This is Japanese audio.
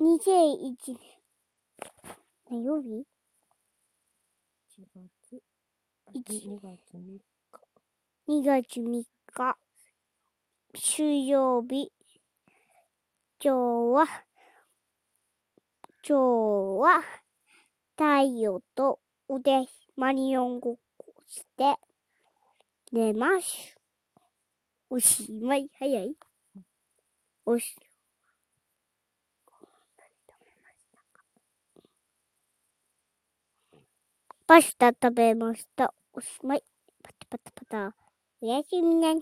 2001年。何曜日？1月、一2月3日。?2 月3日。水曜日。今日は、今日は、太陽と腕マリオンごっこして、寝ます。おしまい。早いおし、パスタ食べました。おしまい。パタパタパタ。おやすみなさい。